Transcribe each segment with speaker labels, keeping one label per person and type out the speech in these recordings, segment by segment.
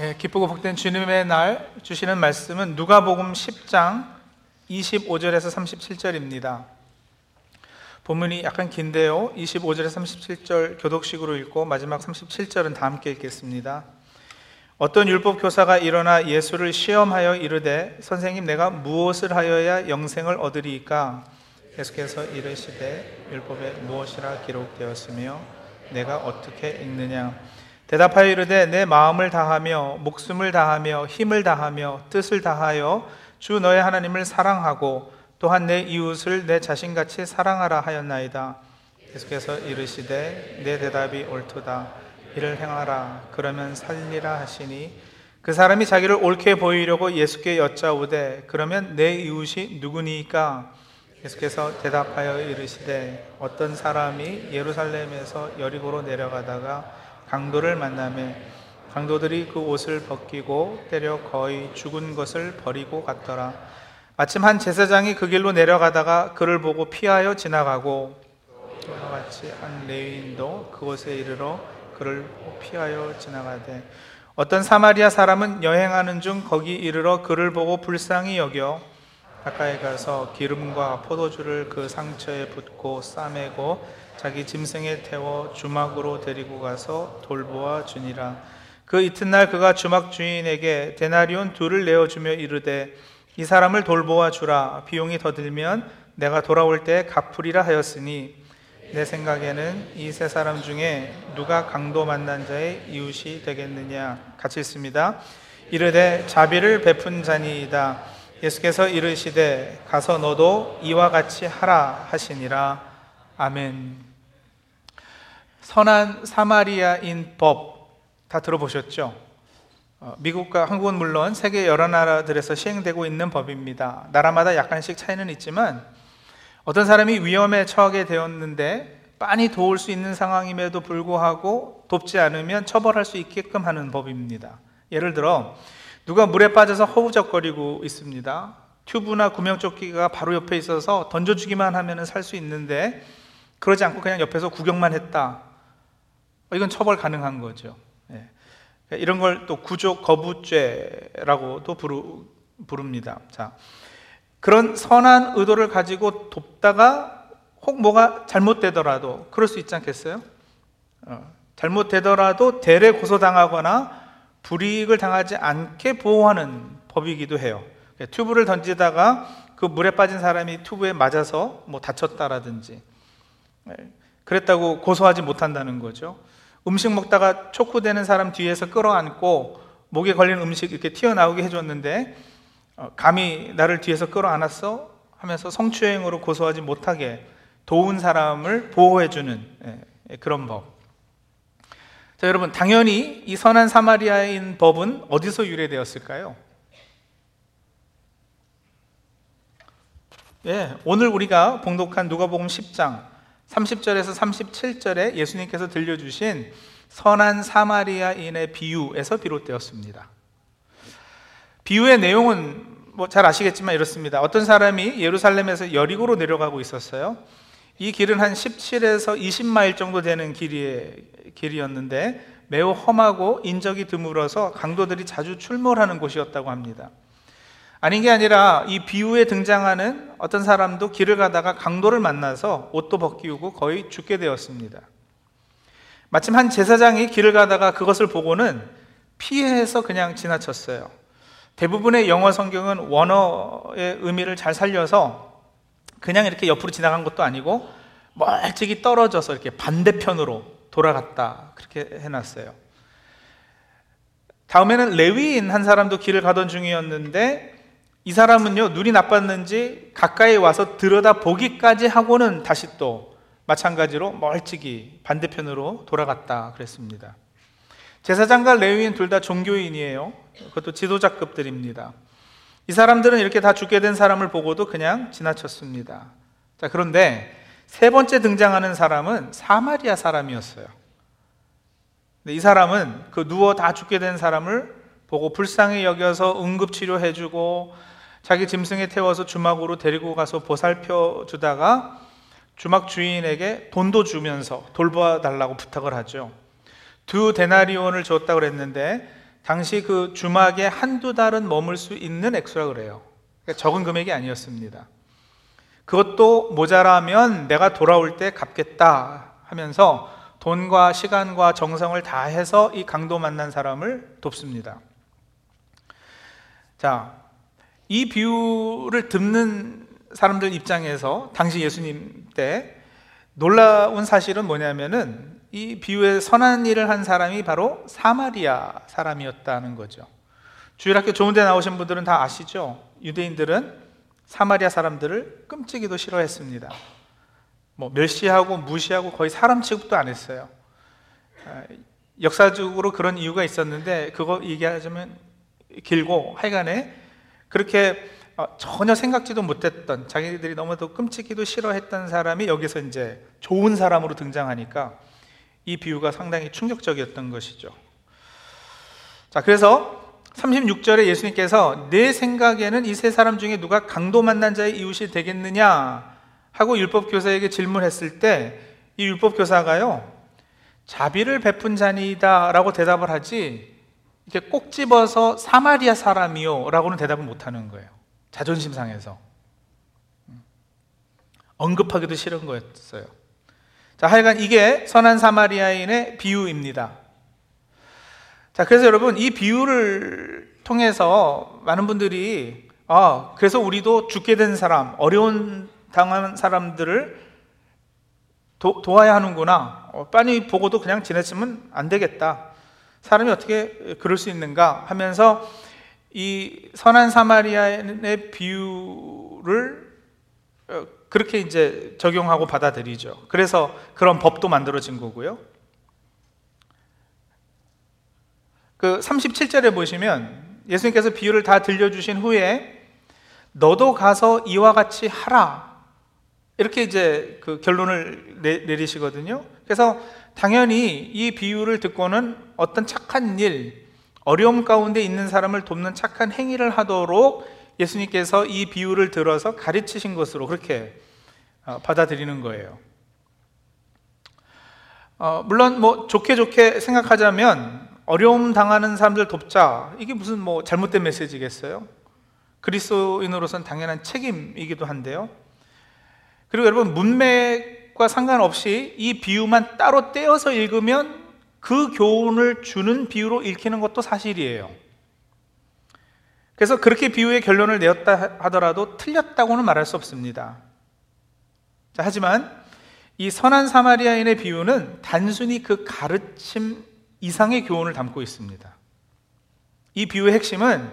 Speaker 1: 예, 기쁘고 복된 주님의 날 주시는 말씀은 누가복음 10장 25절에서 37절입니다. 본문이 약간 긴데요. 25절에서 37절 교독식으로 읽고 마지막 37절은 다 함께 읽겠습니다. 어떤 율법 교사가 일어나 예수를 시험하여 이르되 선생님 내가 무엇을 하여야 영생을 얻으리이까 계속해서 이르시되 율법에 무엇이라 기록되었으며 내가 어떻게 읽느냐 대답하여 이르되 내 마음을 다하며 목숨을 다하며 힘을 다하며 뜻을 다하여 주 너의 하나님을 사랑하고 또한 내 이웃을 내 자신같이 사랑하라 하였나이다. 계속해서 이르시되 내 대답이 옳도다. 이를 행하라. 그러면 살리라 하시니 그 사람이 자기를 옳게 보이려고 예수께 여짜오되 그러면 내 이웃이 누구니까? 계속해서 대답하여 이르시되 어떤 사람이 예루살렘에서 여리고로 내려가다가 강도를 만나매 강도들이 그 옷을 벗기고 때려 거의 죽은 것을 버리고 갔더라. 마침 한 제사장이 그 길로 내려가다가 그를 보고 피하여 지나가고 같이 한 레위인도 그곳에 이르러 그를 피하여 지나가되 어떤 사마리아 사람은 여행하는 중 거기 이르러 그를 보고 불쌍히 여겨 가까이 가서 기름과 포도주를 그 상처에 붓고 싸매고 자기 짐승에 태워 주막으로 데리고 가서 돌보아 주니라. 그 이튿날 그가 주막 주인에게 데나리온 둘을 내어 주며 이르되 이 사람을 돌보아 주라 비용이 더 들면 내가 돌아올 때 갚으리라 하였으니 내 생각에는 이 세 사람 중에 누가 강도 만난 자의 이웃이 되겠느냐 같이 있습니다. 이르되 자비를 베푼 자니이다. 예수께서 이르시되 가서 너도 이와 같이 하라 하시니라. 아멘. 선한 사마리아인 법 다 들어보셨죠? 어, 미국과 한국은 물론 세계 여러 나라들에서 시행되고 있는 법입니다. 나라마다 약간씩 차이는 있지만 어떤 사람이 위험에 처하게 되었는데 빤히 도울 수 있는 상황임에도 불구하고 돕지 않으면 처벌할 수 있게끔 하는 법입니다. 예를 들어 누가 물에 빠져서 허우적거리고 있습니다. 튜브나 구명조끼가 바로 옆에 있어서 던져주기만 하면 살 수 있는데 그러지 않고 그냥 옆에서 구경만 했다. 어, 이건 처벌 가능한 거죠. 예. 이런 걸 또 구조 거부죄라고도 부르, 부릅니다. 자, 그런 선한 의도를 가지고 돕다가 혹 뭐가 잘못되더라도 그럴 수 있지 않겠어요? 어, 잘못되더라도 대래 고소당하거나 불이익을 당하지 않게 보호하는 법이기도 해요. 튜브를 던지다가 그 물에 빠진 사람이 튜브에 맞아서 뭐 다쳤다라든지 예. 그랬다고 고소하지 못한다는 거죠. 음식 먹다가 촉구되는 사람 뒤에서 끌어안고 목에 걸린 음식 이렇게 튀어나오게 해줬는데 어, 감히 나를 뒤에서 끌어안았어 하면서 성추행으로 고소하지 못하게 도운 사람을 보호해주는 예, 예, 그런 법. 자, 여러분, 당연히 이 선한 사마리아인 법은 어디서 유래되었을까요? 예, 오늘 우리가 봉독한 누가복음 10장 30절에서 37절에 예수님께서 들려주신 선한 사마리아인의 비유에서 비롯되었습니다. 비유의 내용은 뭐 잘 아시겠지만 이렇습니다. 어떤 사람이 예루살렘에서 여리고로 내려가고 있었어요. 이 길은 한 17에서 20마일 정도 되는 길이, 길이었는데 매우 험하고 인적이 드물어서 강도들이 자주 출몰하는 곳이었다고 합니다. 아닌 게 아니라 이 비유에 등장하는 어떤 사람도 길을 가다가 강도를 만나서 옷도 벗기우고 거의 죽게 되었습니다. 마침 한 제사장이 길을 가다가 그것을 보고는 피해서 그냥 지나쳤어요. 대부분의 영어 성경은 원어의 의미를 잘 살려서 그냥 이렇게 옆으로 지나간 것도 아니고 멀찍이 떨어져서 이렇게 반대편으로 돌아갔다. 그렇게 해놨어요. 다음에는 레위인 한 사람도 길을 가던 중이었는데 이 사람은요, 눈이 나빴는지 가까이 와서 들여다 보기까지 하고는 다시 또 마찬가지로 멀찍이 반대편으로 돌아갔다 그랬습니다. 제사장과 레위인 둘 다 종교인이에요. 그것도 지도자급들입니다. 이 사람들은 이렇게 다 죽게 된 사람을 보고도 그냥 지나쳤습니다. 자, 그런데 세 번째 등장하는 사람은 사마리아 사람이었어요. 이 사람은 그 누워 다 죽게 된 사람을 보고 불쌍히 여겨서 응급치료해주고 자기 짐승에 태워서 주막으로 데리고 가서 보살펴 주다가 주막 주인에게 돈도 주면서 돌봐 달라고 부탁을 하죠. 두 데나리온을 줬다고 그랬는데 당시 그 주막에 한두 달은 머물 수 있는 액수라 그래요. 그러니까 적은 금액이 아니었습니다. 그것도 모자라면 내가 돌아올 때 갚겠다 하면서 돈과 시간과 정성을 다해서 이 강도 만난 사람을 돕습니다. 자, 이 비유를 듣는 사람들 입장에서 당시 예수님 때 놀라운 사실은 뭐냐면은 이 비유에 선한 일을 한 사람이 바로 사마리아 사람이었다는 거죠. 주일학교 좋은 데 나오신 분들은 다 아시죠? 유대인들은 사마리아 사람들을 끔찍이도 싫어했습니다. 뭐 멸시하고 무시하고 거의 사람 취급도 안 했어요. 아, 역사적으로 그런 이유가 있었는데 그거 얘기하자면 길고 하여간에 그렇게 어, 전혀 생각지도 못했던 자기들이 너무도 끔찍이도 싫어했던 사람이 여기서 이제 좋은 사람으로 등장하니까 이 비유가 상당히 충격적이었던 것이죠. 자, 그래서 36절에 예수님께서 내 생각에는 이 세 사람 중에 누가 강도 만난 자의 이웃이 되겠느냐 하고 율법 교사에게 질문했을 때 이 율법 교사가요, 자비를 베푼 자니이다 라고 대답을 하지, 이렇게 꼭 집어서 사마리아 사람이요 라고는 대답을 못 하는 거예요. 자존심 상해서. 언급하기도 싫은 거였어요. 자, 하여간 이게 선한 사마리아인의 비유입니다. 자, 그래서 여러분, 이 비유를 통해서 많은 분들이, 아, 그래서 우리도 죽게 된 사람, 어려운 당한 사람들을 도, 와야 하는구나. 어, 빤히 보고도 그냥 지냈으면 안 되겠다. 사람이 어떻게 그럴 수 있는가 하면서 이 선한 사마리아인의 비유를 어, 그렇게 이제 적용하고 받아들이죠. 그래서 그런 법도 만들어진 거고요. 그 37절에 보시면 예수님께서 비유를 다 들려주신 후에 너도 가서 이와 같이 하라. 이렇게 이제 그 결론을 내, 내리시거든요. 그래서 당연히 이 비유를 듣고는 어떤 착한 일, 어려움 가운데 있는 사람을 돕는 착한 행위를 하도록 예수님께서 이 비유를 들어서 가르치신 것으로 그렇게 어, 받아들이는 거예요. 어, 물론 뭐 좋게 좋게 생각하자면 어려움 당하는 사람들 돕자 이게 무슨 뭐 잘못된 메시지겠어요? 그리스도인으로서는 당연한 책임이기도 한데요. 그리고 여러분 문맥과 상관없이 이 비유만 따로 떼어서 읽으면 그 교훈을 주는 비유로 읽히는 것도 사실이에요. 그래서 그렇게 비유의 결론을 내었다 하더라도 틀렸다고는 말할 수 없습니다. 자, 하지만 이 선한 사마리아인의 비유는 단순히 그 가르침 이상의 교훈을 담고 있습니다. 이 비유의 핵심은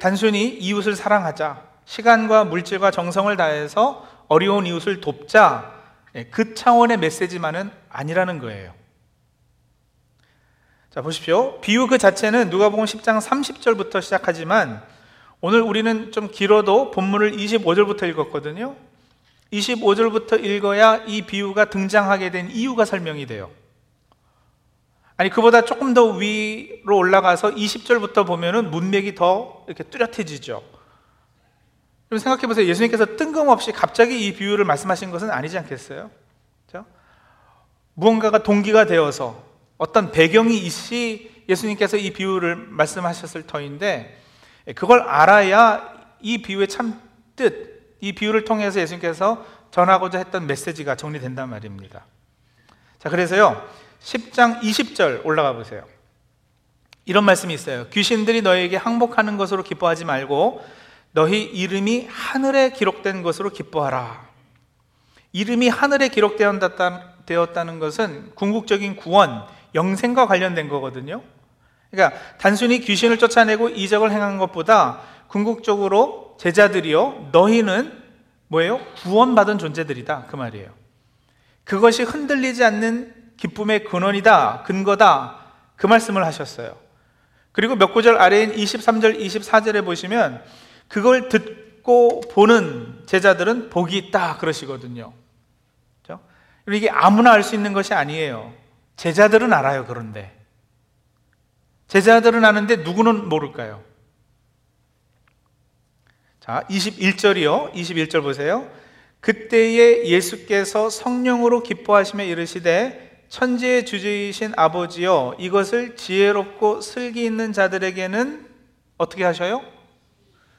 Speaker 1: 단순히 이웃을 사랑하자, 시간과 물질과 정성을 다해서 어려운 이웃을 돕자, 예, 그 차원의 메시지만은 아니라는 거예요. 자, 보십시오. 비유 그 자체는 누가복음 10장 30절부터 시작하지만 오늘 우리는 좀 길어도 본문을 25절부터 읽었거든요. 25절부터 읽어야 이 비유가 등장하게 된 이유가 설명이 돼요. 아니, 그보다 조금 더 위로 올라가서 20절부터 보면은 문맥이 더 이렇게 뚜렷해지죠. 그럼 생각해 보세요. 예수님께서 뜬금없이 갑자기 이 비유를 말씀하신 것은 아니지 않겠어요? 그렇죠? 무언가가 동기가 되어서 어떤 배경이 있이 예수님께서 이 비유를 말씀하셨을 터인데 그걸 알아야 이 비유의 참 뜻, 이 비유를 통해서 예수님께서 전하고자 했던 메시지가 정리된단 말입니다. 자, 그래서요, 10장 20절 올라가 보세요. 이런 말씀이 있어요. 귀신들이 너에게 항복하는 것으로 기뻐하지 말고 너희 이름이 하늘에 기록된 것으로 기뻐하라. 이름이 하늘에 기록되었다는 것은 궁극적인 구원, 영생과 관련된 거거든요. 그러니까 단순히 귀신을 쫓아내고 이적을 행한 것보다 궁극적으로 제자들이요, 너희는 뭐예요? 구원받은 존재들이다. 그 말이에요. 그것이 흔들리지 않는 기쁨의 근원이다, 근거다. 그 말씀을 하셨어요. 그리고 몇 구절 아래인 23절, 24절에 보시면 그걸 듣고 보는 제자들은 복이 있다. 그러시거든요. 그렇죠? 이게 아무나 알 수 있는 것이 아니에요. 제자들은 알아요, 그런데. 제자들은 아는데 누구는 모를까요? 자, 21절이요. 21절 보세요. 그때에 예수께서 성령으로 기뻐하시며 이르시되 천지의 주제이신 아버지여 이것을 지혜롭고 슬기 있는 자들에게는 어떻게 하셔요?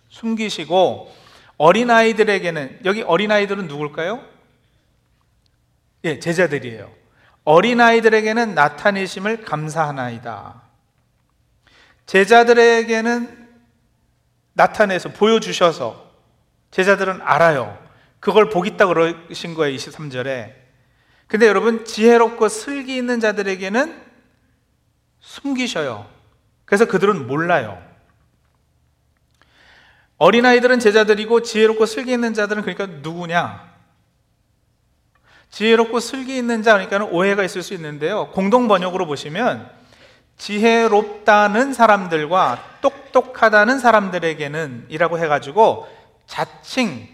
Speaker 1: 숨기시고 어린아이들에게는 여기 어린아이들은 누굴까요? 예, 제자들이에요. 어린아이들에게는 나타내심을 감사하나이다. 제자들에게는 나타내서 보여주셔서 제자들은 알아요. 그걸 보겠다 그러신 거예요, 23절에. 근데 여러분, 지혜롭고 슬기 있는 자들에게는 숨기셔요. 그래서 그들은 몰라요. 어린아이들은 제자들이고 지혜롭고 슬기 있는 자들은 그러니까 누구냐? 지혜롭고 슬기 있는 자 그러니까 오해가 있을 수 있는데요. 공동 번역으로 보시면 지혜롭다는 사람들과 똑똑하다는 사람들에게는 이라고 해가지고 자칭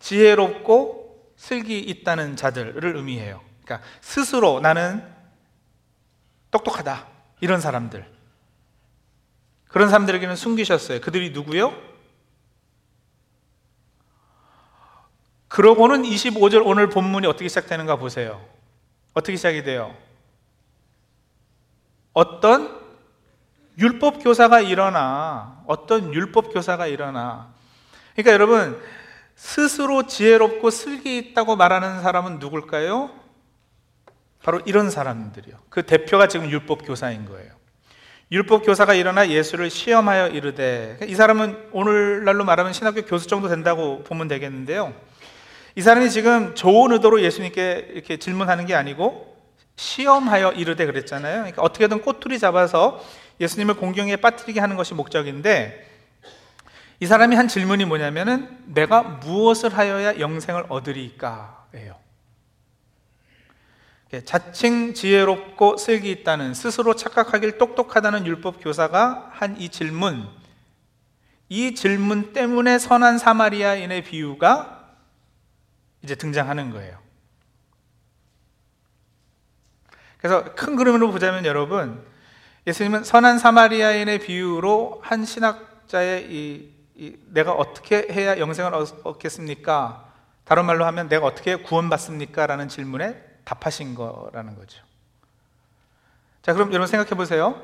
Speaker 1: 지혜롭고 슬기 있다는 자들을 의미해요. 그러니까 스스로 나는 똑똑하다 이런 사람들 그런 사람들에게는 숨기셨어요. 그들이 누구요? 그러고는 25절 오늘 본문이 어떻게 시작되는가 보세요. 어떻게 시작이 돼요? 어떤 율법 교사가 일어나, 어떤 율법 교사가 일어나. 그러니까 여러분, 스스로 지혜롭고 슬기 있다고 말하는 사람은 누굴까요? 바로 이런 사람들이요. 그 대표가 지금 율법 교사인 거예요. 율법 교사가 일어나 예수를 시험하여 이르되 이 사람은 오늘날로 말하면 신학교 교수 정도 된다고 보면 되겠는데요. 이 사람이 지금 좋은 의도로 예수님께 이렇게 질문하는 게 아니고 시험하여 이르되 그랬잖아요. 그러니까 어떻게든 꼬투리 잡아서 예수님을 공경에 빠뜨리게 하는 것이 목적인데 이 사람이 한 질문이 뭐냐면은 내가 무엇을 하여야 영생을 얻으리까예요. 자칭 지혜롭고 슬기 있다는 스스로 착각하길 똑똑하다는 율법 교사가 한 이 질문, 이 질문 때문에 선한 사마리아인의 비유가 이제 등장하는 거예요. 그래서 큰 그림으로 보자면 여러분, 예수님은 선한 사마리아인의 비유로 한 신학자의 이, 이 내가 어떻게 해야 영생을 얻겠습니까? 다른 말로 하면 내가 어떻게 구원받습니까? 라는 질문에 답하신 거라는 거죠. 자, 그럼 여러분 생각해 보세요.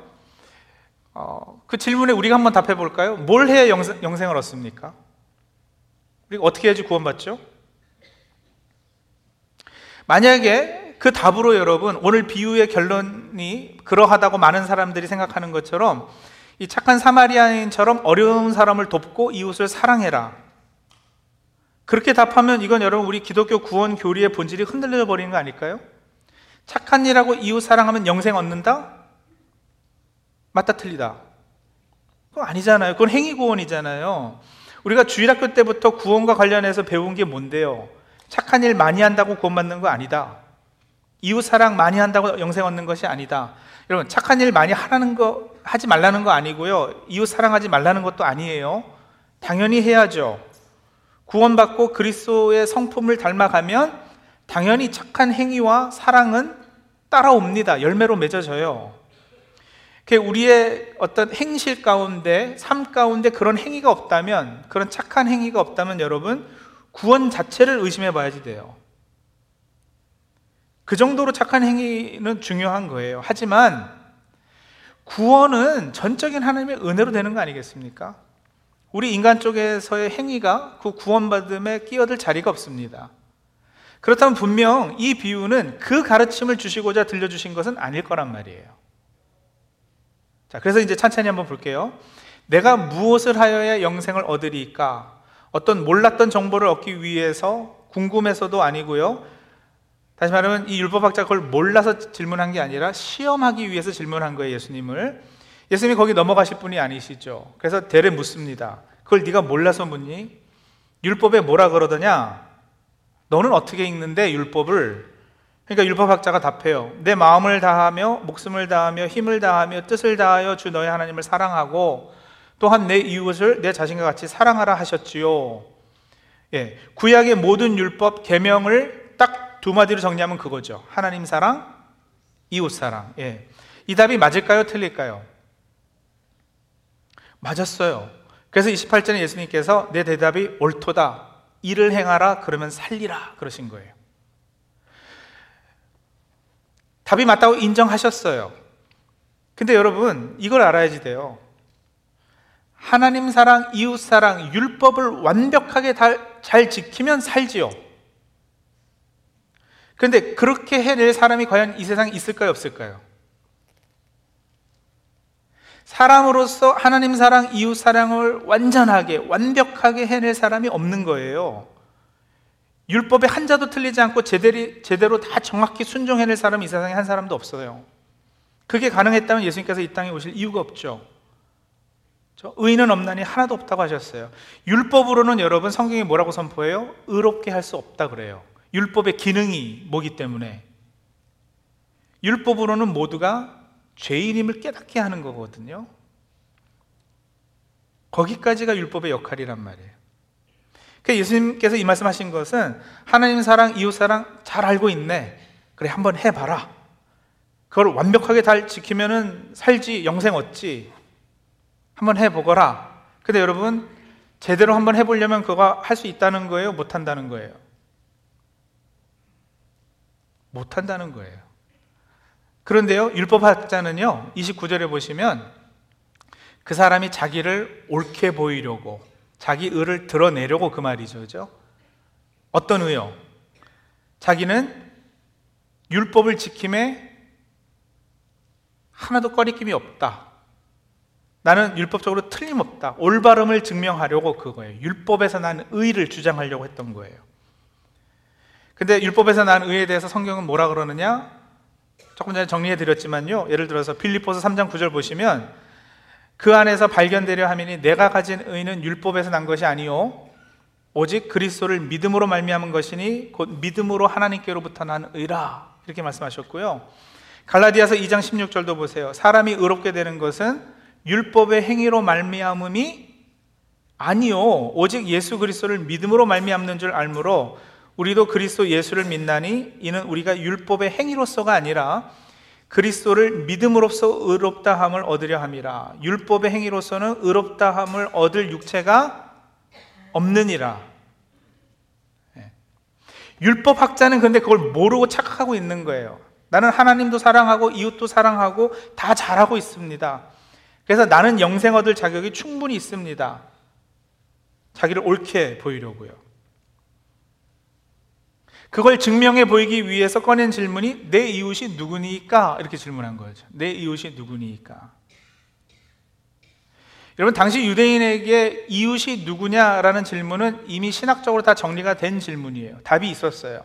Speaker 1: 어, 그 질문에 우리가 한번 답해 볼까요? 뭘 해야 영생, 영생을 얻습니까? 우리가 어떻게 해야지 구원받죠? 만약에 그 답으로 여러분 오늘 비유의 결론이 그러하다고 많은 사람들이 생각하는 것처럼 이 착한 사마리아인처럼 어려운 사람을 돕고 이웃을 사랑해라. 그렇게 답하면 이건 여러분 우리 기독교 구원 교리의 본질이 흔들려 버리는 거 아닐까요? 착한 일하고 이웃 사랑하면 영생 얻는다? 맞다 틀리다. 그건 아니잖아요. 그건 행위 구원이잖아요. 우리가 주일학교 때부터 구원과 관련해서 배운 게 뭔데요? 착한 일 많이 한다고 구원받는 거 아니다. 이웃 사랑 많이 한다고 영생 얻는 것이 아니다. 여러분, 착한 일 많이 하라는 거, 하지 말라는 거 아니고요. 이웃 사랑하지 말라는 것도 아니에요. 당연히 해야죠. 구원받고 그리스도의 성품을 닮아가면 당연히 착한 행위와 사랑은 따라옵니다. 열매로 맺어져요. 우리의 어떤 행실 가운데, 삶 가운데 그런 행위가 없다면, 그런 착한 행위가 없다면 여러분, 구원 자체를 의심해 봐야지 돼요. 그 정도로 착한 행위는 중요한 거예요. 하지만 구원은 전적인 하나님의 은혜로 되는 거 아니겠습니까? 우리 인간 쪽에서의 행위가 그 구원받음에 끼어들 자리가 없습니다. 그렇다면 분명 이 비유는 그 가르침을 주시고자 들려주신 것은 아닐 거란 말이에요. 자, 그래서 이제 찬찬히 한번 볼게요. 내가 무엇을 하여야 영생을 얻으리까? 어떤 몰랐던 정보를 얻기 위해서 궁금해서도 아니고요. 다시 말하면 이 율법학자 그걸 몰라서 질문한 게 아니라 시험하기 위해서 질문한 거예요, 예수님을. 예수님이 거기 넘어가실 분이 아니시죠. 그래서 대래 묻습니다. 그걸 네가 몰라서 묻니? 율법에 뭐라 그러더냐? 너는 어떻게 읽는데 율법을? 그러니까 율법학자가 답해요. 내 마음을 다하며 목숨을 다하며 힘을 다하며 뜻을 다하여 주 너의 하나님을 사랑하고 또한 내 이웃을 내 자신과 같이 사랑하라 하셨지요. 예, 구약의 모든 율법 계명을 딱 두 마디로 정리하면 그거죠. 하나님 사랑, 이웃 사랑. 예. 이 답이 맞을까요? 틀릴까요? 맞았어요. 그래서 28절에 예수님께서 내 대답이 옳도다. 일을 행하라 그러면 살리라 그러신 거예요. 답이 맞다고 인정하셨어요. 근데 여러분, 이걸 알아야지 돼요. 하나님 사랑, 이웃 사랑, 율법을 완벽하게 잘 지키면 살지요. 그런데 그렇게 해낼 사람이 과연 이 세상에 있을까요, 없을까요? 사람으로서 하나님 사랑, 이웃 사랑을 완전하게, 완벽하게 해낼 사람이 없는 거예요. 율법의 한자도 틀리지 않고 제대로, 제대로 다 정확히 순종해낼 사람이 이 세상에 한 사람도 없어요. 그게 가능했다면 예수님께서 이 땅에 오실 이유가 없죠. 의인은 없나니 하나도 없다고 하셨어요. 율법으로는 여러분 성경이 뭐라고 선포해요? 의롭게 할 수 없다 그래요. 율법의 기능이 뭐기 때문에 율법으로는 모두가 죄인임을 깨닫게 하는 거거든요. 거기까지가 율법의 역할이란 말이에요. 그러니까 예수님께서 이 말씀하신 것은 하나님 사랑, 이웃 사랑 잘 알고 있네. 그래 한번 해봐라. 그걸 완벽하게 잘 지키면은 살지 영생 얻지. 한번 해보거라. 근데 여러분 제대로 한번 해보려면 그거 할 수 있다는 거예요, 못 한다는 거예요. 못 한다는 거예요. 그런데요, 율법학자는요, 29절에 보시면 그 사람이 자기를 옳게 보이려고, 자기 의를 드러내려고 그 말이죠. 그죠? 어떤 의요? 자기는 율법을 지킴에 하나도 꺼리낌이 없다. 나는 율법적으로 틀림없다. 올바름을 증명하려고 그거예요. 율법에서 난 의를 주장하려고 했던 거예요. 근데 율법에서 난 의에 대해서 성경은 뭐라 그러느냐? 조금 전에 정리해 드렸지만요. 예를 들어서 빌리포스 3장 9절 보시면 그 안에서 발견되려 하미니 내가 가진 의는 율법에서 난 것이 아니요 오직 그리스도를 믿음으로 말미암은 것이니 곧 믿음으로 하나님께로부터 난 의라 이렇게 말씀하셨고요. 갈라디아서 2장 16절도 보세요. 사람이 의롭게 되는 것은 율법의 행위로 말미암음이 아니요 오직 예수 그리스도를 믿음으로 말미암는 줄 알므로 우리도 그리스도 예수를 믿나니 이는 우리가 율법의 행위로서가 아니라 그리스도를 믿음으로써 의롭다함을 얻으려 함이라. 율법의 행위로서는 의롭다함을 얻을 육체가 없느니라. 예. 율법 학자는 근데 그걸 모르고 착각하고 있는 거예요. 나는 하나님도 사랑하고 이웃도 사랑하고 다 잘하고 있습니다. 그래서 나는 영생 얻을 자격이 충분히 있습니다. 자기를 옳게 보이려고요. 그걸 증명해 보이기 위해서 꺼낸 질문이 내 이웃이 누구니까? 이렇게 질문한 거죠. 내 이웃이 누구니까? 여러분, 당시 유대인에게 이웃이 누구냐라는 질문은 이미 신학적으로 다 정리가 된 질문이에요. 답이 있었어요.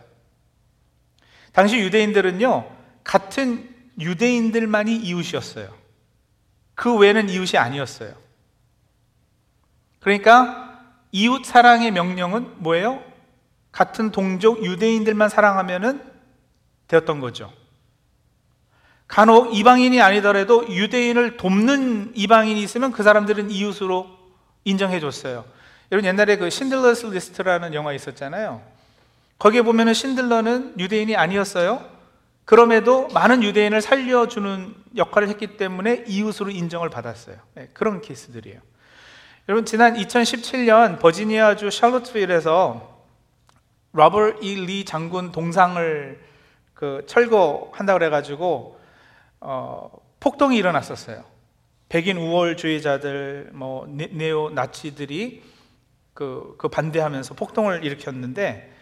Speaker 1: 당시 유대인들은요, 같은 유대인들만이 이웃이었어요. 그 외에는 이웃이 아니었어요. 그러니까 이웃 사랑의 명령은 뭐예요? 같은 동족 유대인들만 사랑하면은 되었던 거죠. 간혹 이방인이 아니더라도 유대인을 돕는 이방인이 있으면 그 사람들은 이웃으로 인정해 줬어요. 여러분 옛날에 그 Schindler's List라는 영화 있었잖아요. 거기에 보면은 신들러는 유대인이 아니었어요. 그럼에도 많은 유대인을 살려주는 역할을 했기 때문에 이웃으로 인정을 받았어요. 네, 그런 케이스들이에요. 여러분 지난 2017년 버지니아주 샬롯츠빌에서 로버트 리 장군 동상을 그 철거한다 그래가지고 어, 폭동이 일어났었어요. 백인 우월주의자들, 뭐 네오 나치들이 그, 그 반대하면서 폭동을 일으켰는데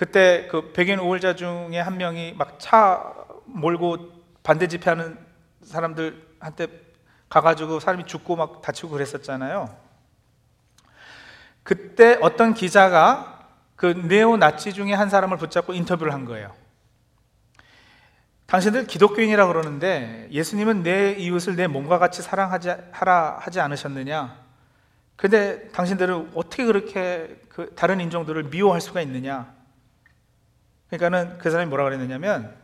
Speaker 1: 그때 그 백인 우월자 중에 한 명이 막 차 몰고 반대 집회하는 사람들한테 가가지고 사람이 죽고 막 다치고 그랬었잖아요. 그때 어떤 기자가 그 네오 나치 중에 한 사람을 붙잡고 인터뷰를 한 거예요. 당신들 기독교인이라 그러는데 예수님은 내 이웃을 내 몸과 같이 사랑하지 하라 하지 않으셨느냐? 근데 당신들은 어떻게 그렇게 그 다른 인종들을 미워할 수가 있느냐? 그러니까는 그 사람이 뭐라 그랬느냐면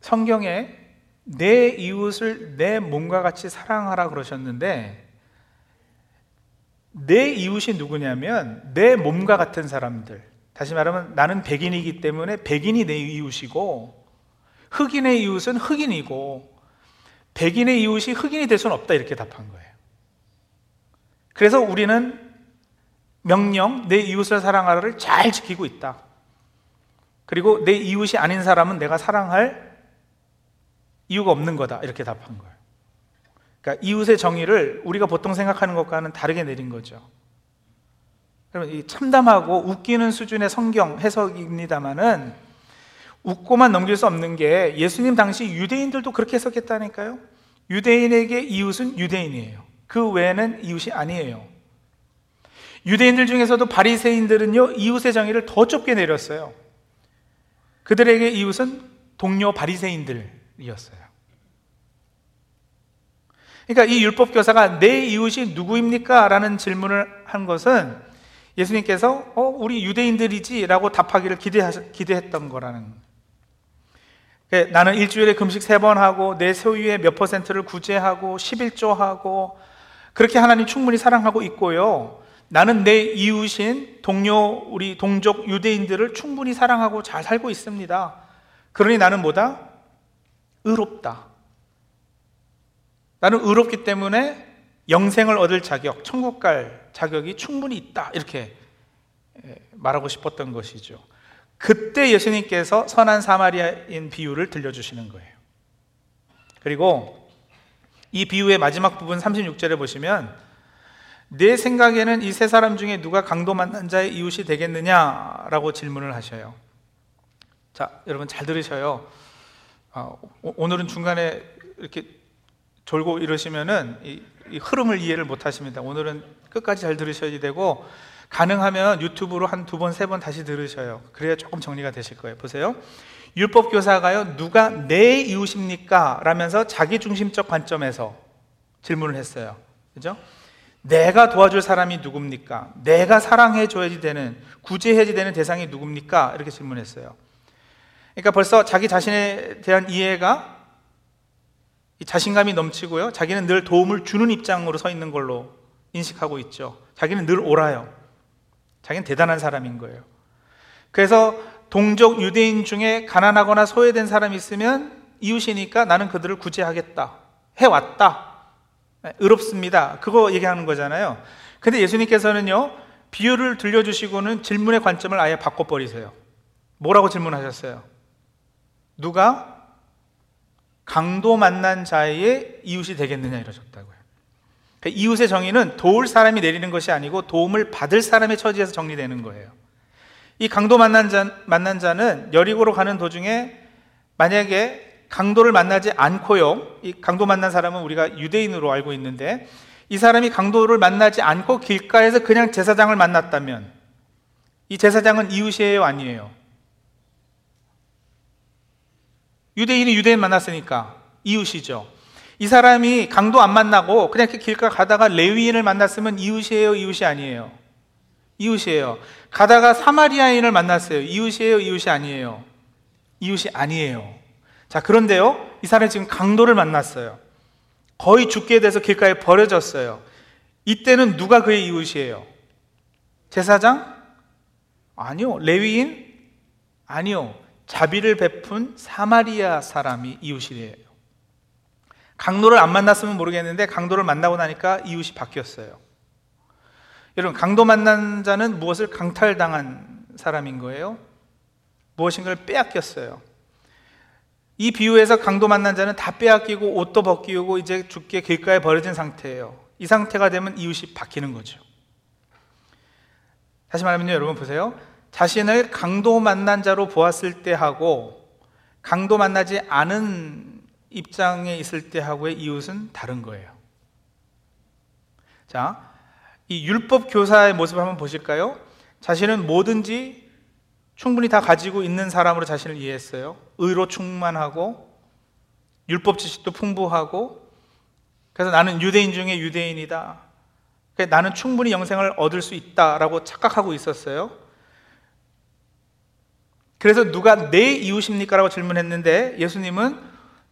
Speaker 1: 성경에 내 이웃을 내 몸과 같이 사랑하라 그러셨는데 내 이웃이 누구냐면 내 몸과 같은 사람들. 다시 말하면 나는 백인이기 때문에 백인이 내 이웃이고 흑인의 이웃은 흑인이고 백인의 이웃이 흑인이 될 수는 없다 이렇게 답한 거예요. 그래서 우리는 명령 내 이웃을 사랑하라를 잘 지키고 있다. 그리고 내 이웃이 아닌 사람은 내가 사랑할 이유가 없는 거다. 이렇게 답한 거예요. 그러니까 이웃의 정의를 우리가 보통 생각하는 것과는 다르게 내린 거죠. 그러면 이 참담하고 웃기는 수준의 성경 해석입니다만은 웃고만 넘길 수 없는 게 예수님 당시 유대인들도 그렇게 해석했다니까요. 유대인에게 이웃은 유대인이에요. 그 외에는 이웃이 아니에요. 유대인들 중에서도 바리새인들은요 이웃의 정의를 더 좁게 내렸어요. 그들에게 이웃은 동료 바리새인들이었어요. 그러니까 이 율법 교사가 내 이웃이 누구입니까? 라는 질문을 한 것은 예수님께서 어, 우리 유대인들이지라고 답하기를 기대했 던 거라는 그러니까 나는 일주일에 금식 세 번 하고 내 소유의 몇 퍼센트를 구제하고 11조하고 그렇게 하나님 충분히 사랑하고 있고요. 나는 내 이웃인 동료 우리 동족 유대인들을 충분히 사랑하고 잘 살고 있습니다. 그러니 나는 뭐다? 의롭다. 나는 의롭기 때문에 영생을 얻을 자격, 천국 갈 자격이 충분히 있다. 이렇게 말하고 싶었던 것이죠. 그때 예수님께서 선한 사마리아인 비유를 들려주시는 거예요. 그리고 이 비유의 마지막 부분 36절에 보시면 내 생각에는 이 세 사람 중에 누가 강도 만난 자의 이웃이 되겠느냐라고 질문을 하셔요. 자, 여러분 잘 들으셔요. 아, 오늘은 중간에 이렇게 졸고 이러시면은 이, 이 흐름을 이해를 못 하십니다. 오늘은 끝까지 잘 들으셔야 되고 가능하면 유튜브로 한 두 번, 세 번 다시 들으셔요. 그래야 조금 정리가 되실 거예요. 보세요. 율법 교사가요, 누가 내 이웃입니까? 라면서 자기 중심적 관점에서 질문을 했어요. 그죠? 내가 도와줄 사람이 누굽니까? 내가 사랑해 줘야지 되는, 구제해야지 되는 대상이 누굽니까? 이렇게 질문했어요. 그러니까 벌써 자기 자신에 대한 이해가 자신감이 넘치고요. 자기는 늘 도움을 주는 입장으로 서 있는 걸로 인식하고 있죠. 자기는 늘 옳아요. 자기는 대단한 사람인 거예요. 그래서 동족 유대인 중에 가난하거나 소외된 사람이 있으면 이웃이니까 나는 그들을 구제하겠다. 해왔다. 네, 의롭습니다. 그거 얘기하는 거잖아요. 근데 예수님께서는요, 비유를 들려주시고는 질문의 관점을 아예 바꿔버리세요. 뭐라고 질문하셨어요? 누가 강도 만난 자의 이웃이 되겠느냐 이러셨다고요. 그러니까 이웃의 정의는 도울 사람이 내리는 것이 아니고 도움을 받을 사람의 처지에서 정리되는 거예요. 이 강도 만난, 자, 만난 자는 여리고로 가는 도중에 만약에 강도를 만나지 않고요. 이 강도 만난 사람은 우리가 유대인으로 알고 있는데 이 사람이 강도를 만나지 않고 길가에서 그냥 제사장을 만났다면 이 제사장은 이웃이에요, 아니에요? 유대인이 유대인 만났으니까 이웃이죠. 이 사람이 강도 안 만나고 그냥 길가 가다가 레위인을 만났으면 이웃이에요, 이웃이 아니에요? 이웃이에요. 가다가 사마리아인을 만났어요. 이웃이에요, 이웃이 아니에요? 이웃이 아니에요. 자, 그런데요. 이 사람이 지금 강도를 만났어요. 거의 죽게 돼서 길가에 버려졌어요. 이때는 누가 그의 이웃이에요? 제사장? 아니요. 레위인? 아니요. 자비를 베푼 사마리아 사람이 이웃이래요. 강도를 안 만났으면 모르겠는데 강도를 만나고 나니까 이웃이 바뀌었어요. 여러분, 강도 만난 자는 무엇을 강탈당한 사람인 거예요? 무엇인가를 빼앗겼어요. 이 비유에서 강도 만난 자는 다 빼앗기고 옷도 벗기고 이제 죽게 길가에 버려진 상태예요. 이 상태가 되면 이웃이 바뀌는 거죠. 다시 말하면요, 여러분 보세요. 자신을 강도 만난 자로 보았을 때 하고 강도 만나지 않은 입장에 있을 때 하고의 이웃은 다른 거예요. 자, 이 율법 교사의 모습을 한번 보실까요? 자신은 뭐든지 충분히 다 가지고 있는 사람으로 자신을 이해했어요. 의로 충만하고 율법 지식도 풍부하고 그래서 나는 유대인 중에 유대인이다. 나는 충분히 영생을 얻을 수 있다라고 착각하고 있었어요. 그래서 누가 내 이웃입니까? 라고 질문했는데 예수님은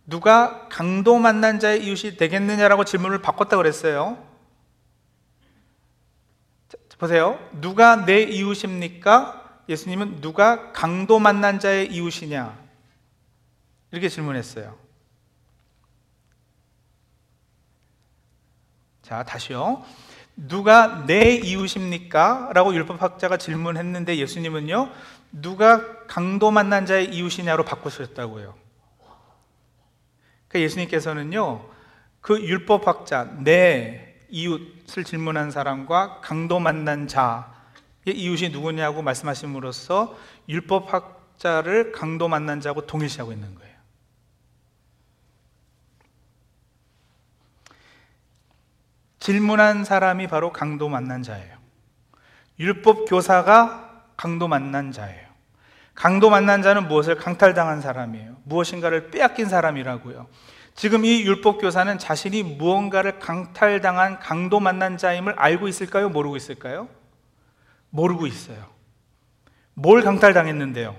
Speaker 1: 누가 강도 만난 자의 이웃이 되겠느냐라고 질문을 바꿨다 그랬어요. 보세요. 누가 내 이웃입니까? 예수님은 누가 강도 만난 자의 이웃이냐? 이렇게 질문했어요. 자, 다시요. 누가 내 이웃입니까? 라고 율법학자가 질문했는데 예수님은요, 누가 강도 만난 자의 이웃이냐로 바꾸셨다고요. 그 예수님께서는요, 그 율법학자, 내 이웃을 질문한 사람과 강도 만난 자의 이웃이 누구냐고 말씀하심으로써 율법학자를 강도 만난 자하고 동일시하고 있는 거예요. 질문한 사람이 바로 강도 만난 자예요. 율법 교사가 강도 만난 자예요. 강도 만난 자는 무엇을 강탈당한 사람이에요. 무엇인가를 빼앗긴 사람이라고요. 지금 이 율법 교사는 자신이 무언가를 강탈당한 강도 만난 자임을 알고 있을까요? 모르고 있을까요? 모르고 있어요. 뭘 강탈당했는데요?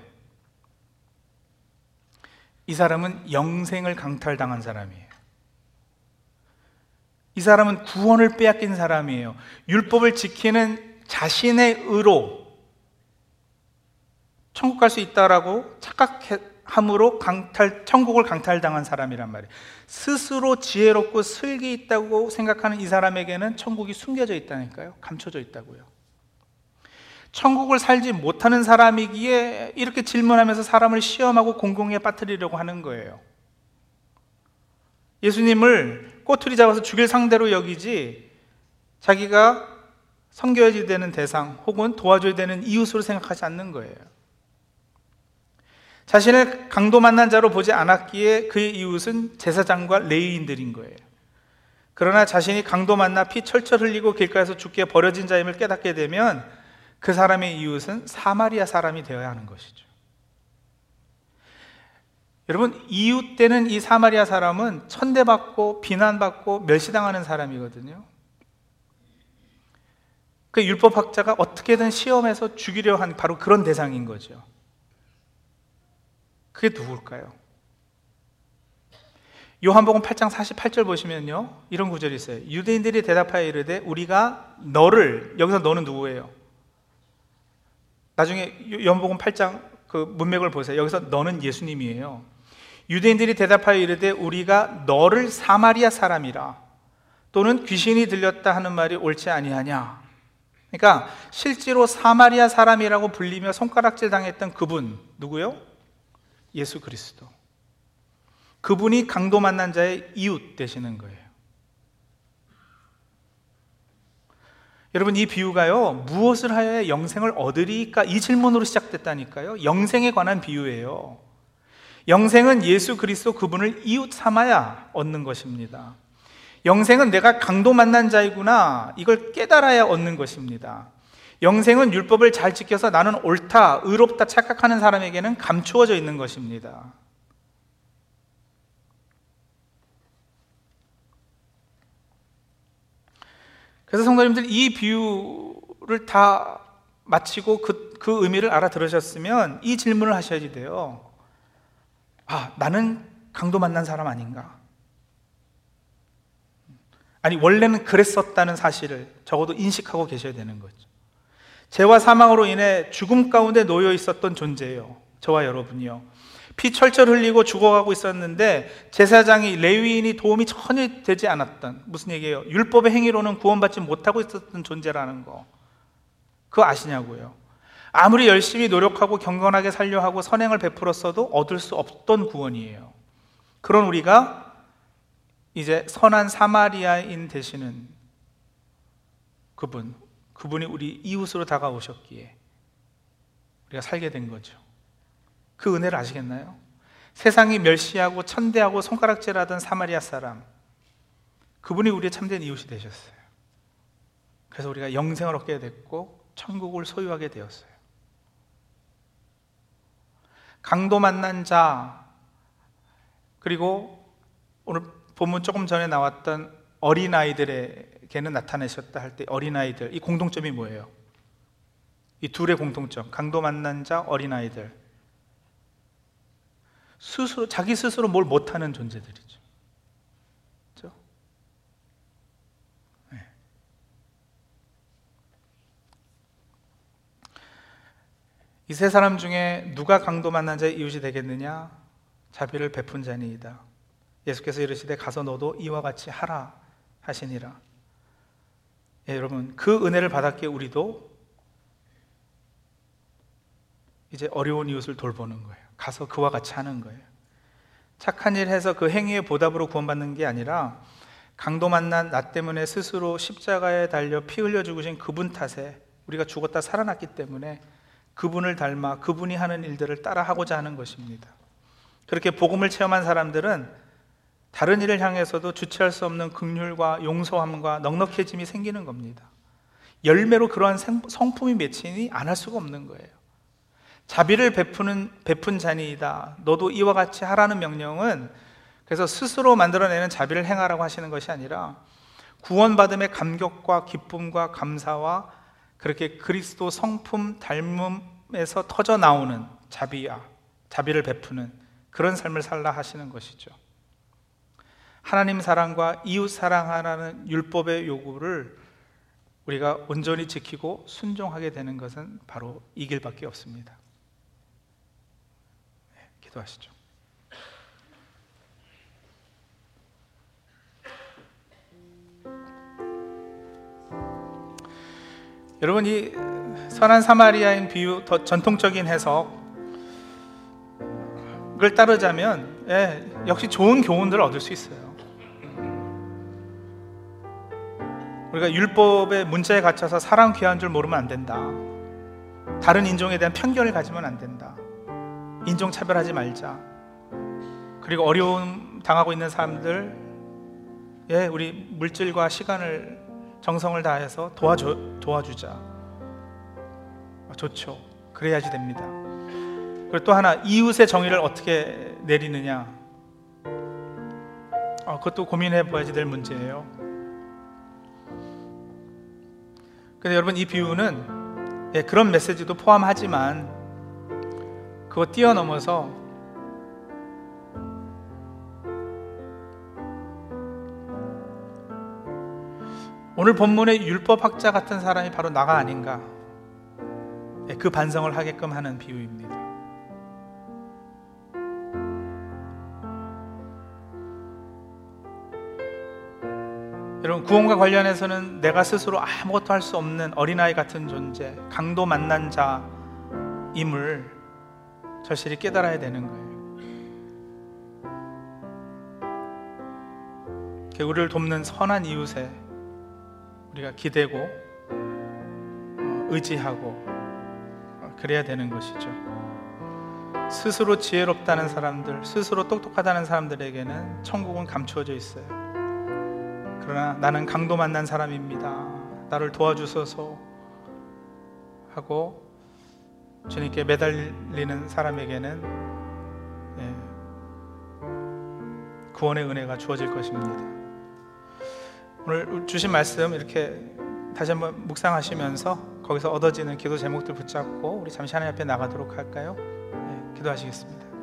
Speaker 1: 이 사람은 영생을 강탈당한 사람이에요. 이 사람은 구원을 빼앗긴 사람이에요. 율법을 지키는 자신의 의로 천국 갈 수 있다라고 착각함으로 강탈, 천국을 강탈당한 사람이란 말이에요. 스스로 지혜롭고 슬기 있다고 생각하는 이 사람에게는 천국이 숨겨져 있다니까요. 감춰져 있다고요. 천국을 살지 못하는 사람이기에 이렇게 질문하면서 사람을 시험하고 공공에 빠뜨리려고 하는 거예요. 예수님을 꼬투리 잡아서 죽일 상대로 여기지 자기가 섬겨야 되는 대상 혹은 도와줘야 되는 이웃으로 생각하지 않는 거예요. 자신을 강도 만난 자로 보지 않았기에 그의 이웃은 제사장과 레위인들인 거예요. 그러나 자신이 강도 만나 피 철철 흘리고 길가에서 죽게 버려진 자임을 깨닫게 되면 그 사람의 이웃은 사마리아 사람이 되어야 하는 것이죠. 여러분, 이웃 되는 이 사마리아 사람은 천대받고 비난받고 멸시당하는 사람이거든요. 그 율법학자가 어떻게든 시험해서 죽이려 한 바로 그런 대상인 거죠. 그게 누굴까요? 요한복음 8장 48절 보시면요. 이런 구절이 있어요. 유대인들이 대답하여 이르되 우리가 너를 여기서 너는 누구예요? 나중에 요한복음 8장 그 문맥을 보세요. 여기서 너는 예수님이에요. 유대인들이 대답하여 이르되 우리가 너를 사마리아 사람이라 또는 귀신이 들렸다 하는 말이 옳지 아니하냐. 그러니까 실제로 사마리아 사람이라고 불리며 손가락질 당했던 그분 누구요? 예수 그리스도. 그분이 강도 만난 자의 이웃 되시는 거예요. 여러분 이 비유가요 무엇을 하여야 영생을 얻으리까? 이 질문으로 시작됐다니까요. 영생에 관한 비유예요. 영생은 예수 그리스도 그분을 이웃 삼아야 얻는 것입니다. 영생은 내가 강도 만난 자이구나. 이걸 깨달아야 얻는 것입니다. 영생은 율법을 잘 지켜서 나는 옳다, 의롭다 착각하는 사람에게는 감추어져 있는 것입니다. 그래서 성도님들 이 비유를 다 마치고 그, 그 의미를 알아들으셨으면 이 질문을 하셔야지 돼요. 아, 나는 강도 만난 사람 아닌가? 아니, 원래는 그랬었다는 사실을 적어도 인식하고 계셔야 되는 거죠. 죄와 사망으로 인해 죽음 가운데 놓여 있었던 존재예요. 저와 여러분이요. 피 철철 흘리고 죽어가고 있었는데 제사장이 레위인이 도움이 전혀 되지 않았던 무슨 얘기예요? 율법의 행위로는 구원받지 못하고 있었던 존재라는 거. 그거 아시냐고요? 아무리 열심히 노력하고 경건하게 살려 하고 선행을 베풀었어도 얻을 수 없던 구원이에요. 그런 우리가 이제 선한 사마리아인 되시는 그분, 그분이 우리 이웃으로 다가오셨기에 우리가 살게 된 거죠. 그 은혜를 아시겠나요? 세상이 멸시하고 천대하고 손가락질하던 사마리아 사람, 그분이 우리의 참된 이웃이 되셨어요. 그래서 우리가 영생을 얻게 됐고 천국을 소유하게 되었어요. 강도 만난 자, 그리고 오늘 본문 조금 전에 나왔던 어린아이들의 걔는 나타내셨다 할 때 어린아이들 이 공통점이 뭐예요? 이 둘의 공통점 강도 만난 자 어린아이들 스스로 자기 스스로 뭘 못하는 존재들이죠 그렇죠? 네. 이세 사람 중에 누가 강도 만난 자의 이웃이 되겠느냐? 자비를 베푼 자니이다 예수께서 이르시되 가서 너도 이와 같이 하라 하시니라 예, 여러분 그 은혜를 받았기에 우리도 이제 어려운 이웃을 돌보는 거예요. 가서 그와 같이 하는 거예요. 착한 일 해서 그 행위의 보답으로 구원받는 게 아니라 강도 만난 나 때문에 스스로 십자가에 달려 피 흘려 죽으신 그분 탓에 우리가 죽었다 살아났기 때문에 그분을 닮아 그분이 하는 일들을 따라 하고자 하는 것입니다. 그렇게 복음을 체험한 사람들은 다른 일을 향해서도 주체할 수 없는 극률과 용서함과 넉넉해짐이 생기는 겁니다. 열매로 그러한 성품이 맺히니 안 할 수가 없는 거예요. 자비를 베푸는 베푼 자니이다. 너도 이와 같이 하라는 명령은 그래서 스스로 만들어내는 자비를 행하라고 하시는 것이 아니라 구원받음의 감격과 기쁨과 감사와 그렇게 그리스도 성품 닮음에서 터져 나오는 자비야, 자비를 베푸는 그런 삶을 살라 하시는 것이죠. 하나님 사랑과 이웃 사랑하라는 율법의 요구를 우리가 온전히 지키고 순종하게 되는 것은 바로 이 길밖에 없습니다. 네, 기도하시죠. 여러분 이 선한 사마리아인 비유 더 전통적인 해석을 따르자면 예, 역시 좋은 교훈들을 얻을 수 있어요. 우리가 율법의 문자에 갇혀서 사랑 귀한 줄 모르면 안 된다. 다른 인종에 대한 편견을 가지면 안 된다. 인종 차별하지 말자. 그리고 어려움 당하고 있는 사람들, 예, 우리 물질과 시간을 정성을 다해서 도와줘, 도와주자. 어, 좋죠. 그래야지 됩니다. 그리고 또 하나, 이웃의 정의를 어떻게 내리느냐. 어, 그것도 고민해 봐야지 될 문제예요. 근데 여러분, 이 비유는 예, 그런 메시지도 포함하지만 그거 뛰어넘어서 오늘 본문의 율법학자 같은 사람이 바로 나가 아닌가 예, 그 반성을 하게끔 하는 비유입니다. 여러분 구원과 관련해서는 내가 스스로 아무것도 할 수 없는 어린아이 같은 존재, 강도 만난 자임을 절실히 깨달아야 되는 거예요. 우리를 돕는 선한 이웃에 우리가 기대고 어, 의지하고 어, 그래야 되는 것이죠. 스스로 지혜롭다는 사람들, 스스로 똑똑하다는 사람들에게는 천국은 감추어져 있어요. 그러나 나는 강도 만난 사람입니다. 나를 도와주소서 하고 주님께 매달리는 사람에게는 예, 구원의 은혜가 주어질 것입니다. 오늘 주신 말씀 이렇게 다시 한번 묵상하시면서 거기서 얻어지는 기도 제목들 붙잡고 우리 잠시 하나님 앞에 나가도록 할까요? 네, 기도하시겠습니다.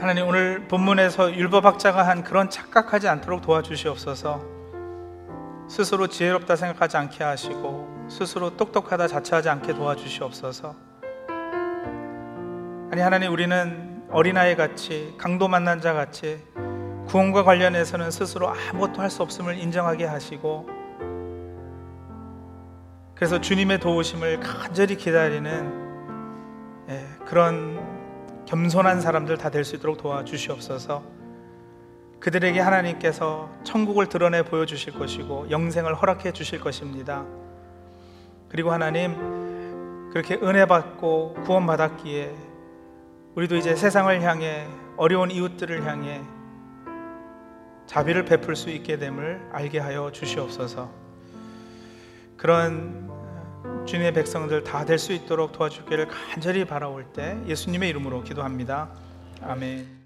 Speaker 1: 하나님 오늘 본문에서 율법학자가 한 그런 착각하지 않도록 도와주시옵소서. 스스로 지혜롭다 생각하지 않게 하시고 스스로 똑똑하다 자처하지 않게 도와주시옵소서. 아니 하나님 우리는 어린아이 같이 강도 만난 자 같이 구원과 관련해서는 스스로 아무것도 할 수 없음을 인정하게 하시고 그래서 주님의 도우심을 간절히 기다리는 예, 그런 겸손한 사람들 다 될 수 있도록 도와주시옵소서. 그들에게 하나님께서 천국을 드러내 보여주실 것이고 영생을 허락해 주실 것입니다. 그리고 하나님 그렇게 은혜 받고 구원 받았기에 우리도 이제 세상을 향해 어려운 이웃들을 향해 자비를 베풀 수 있게 됨을 알게 하여 주시옵소서. 그런 주님의 백성들 다 될 수 있도록 도와주기를 간절히 바라올 때 예수님의 이름으로 기도합니다. 아멘.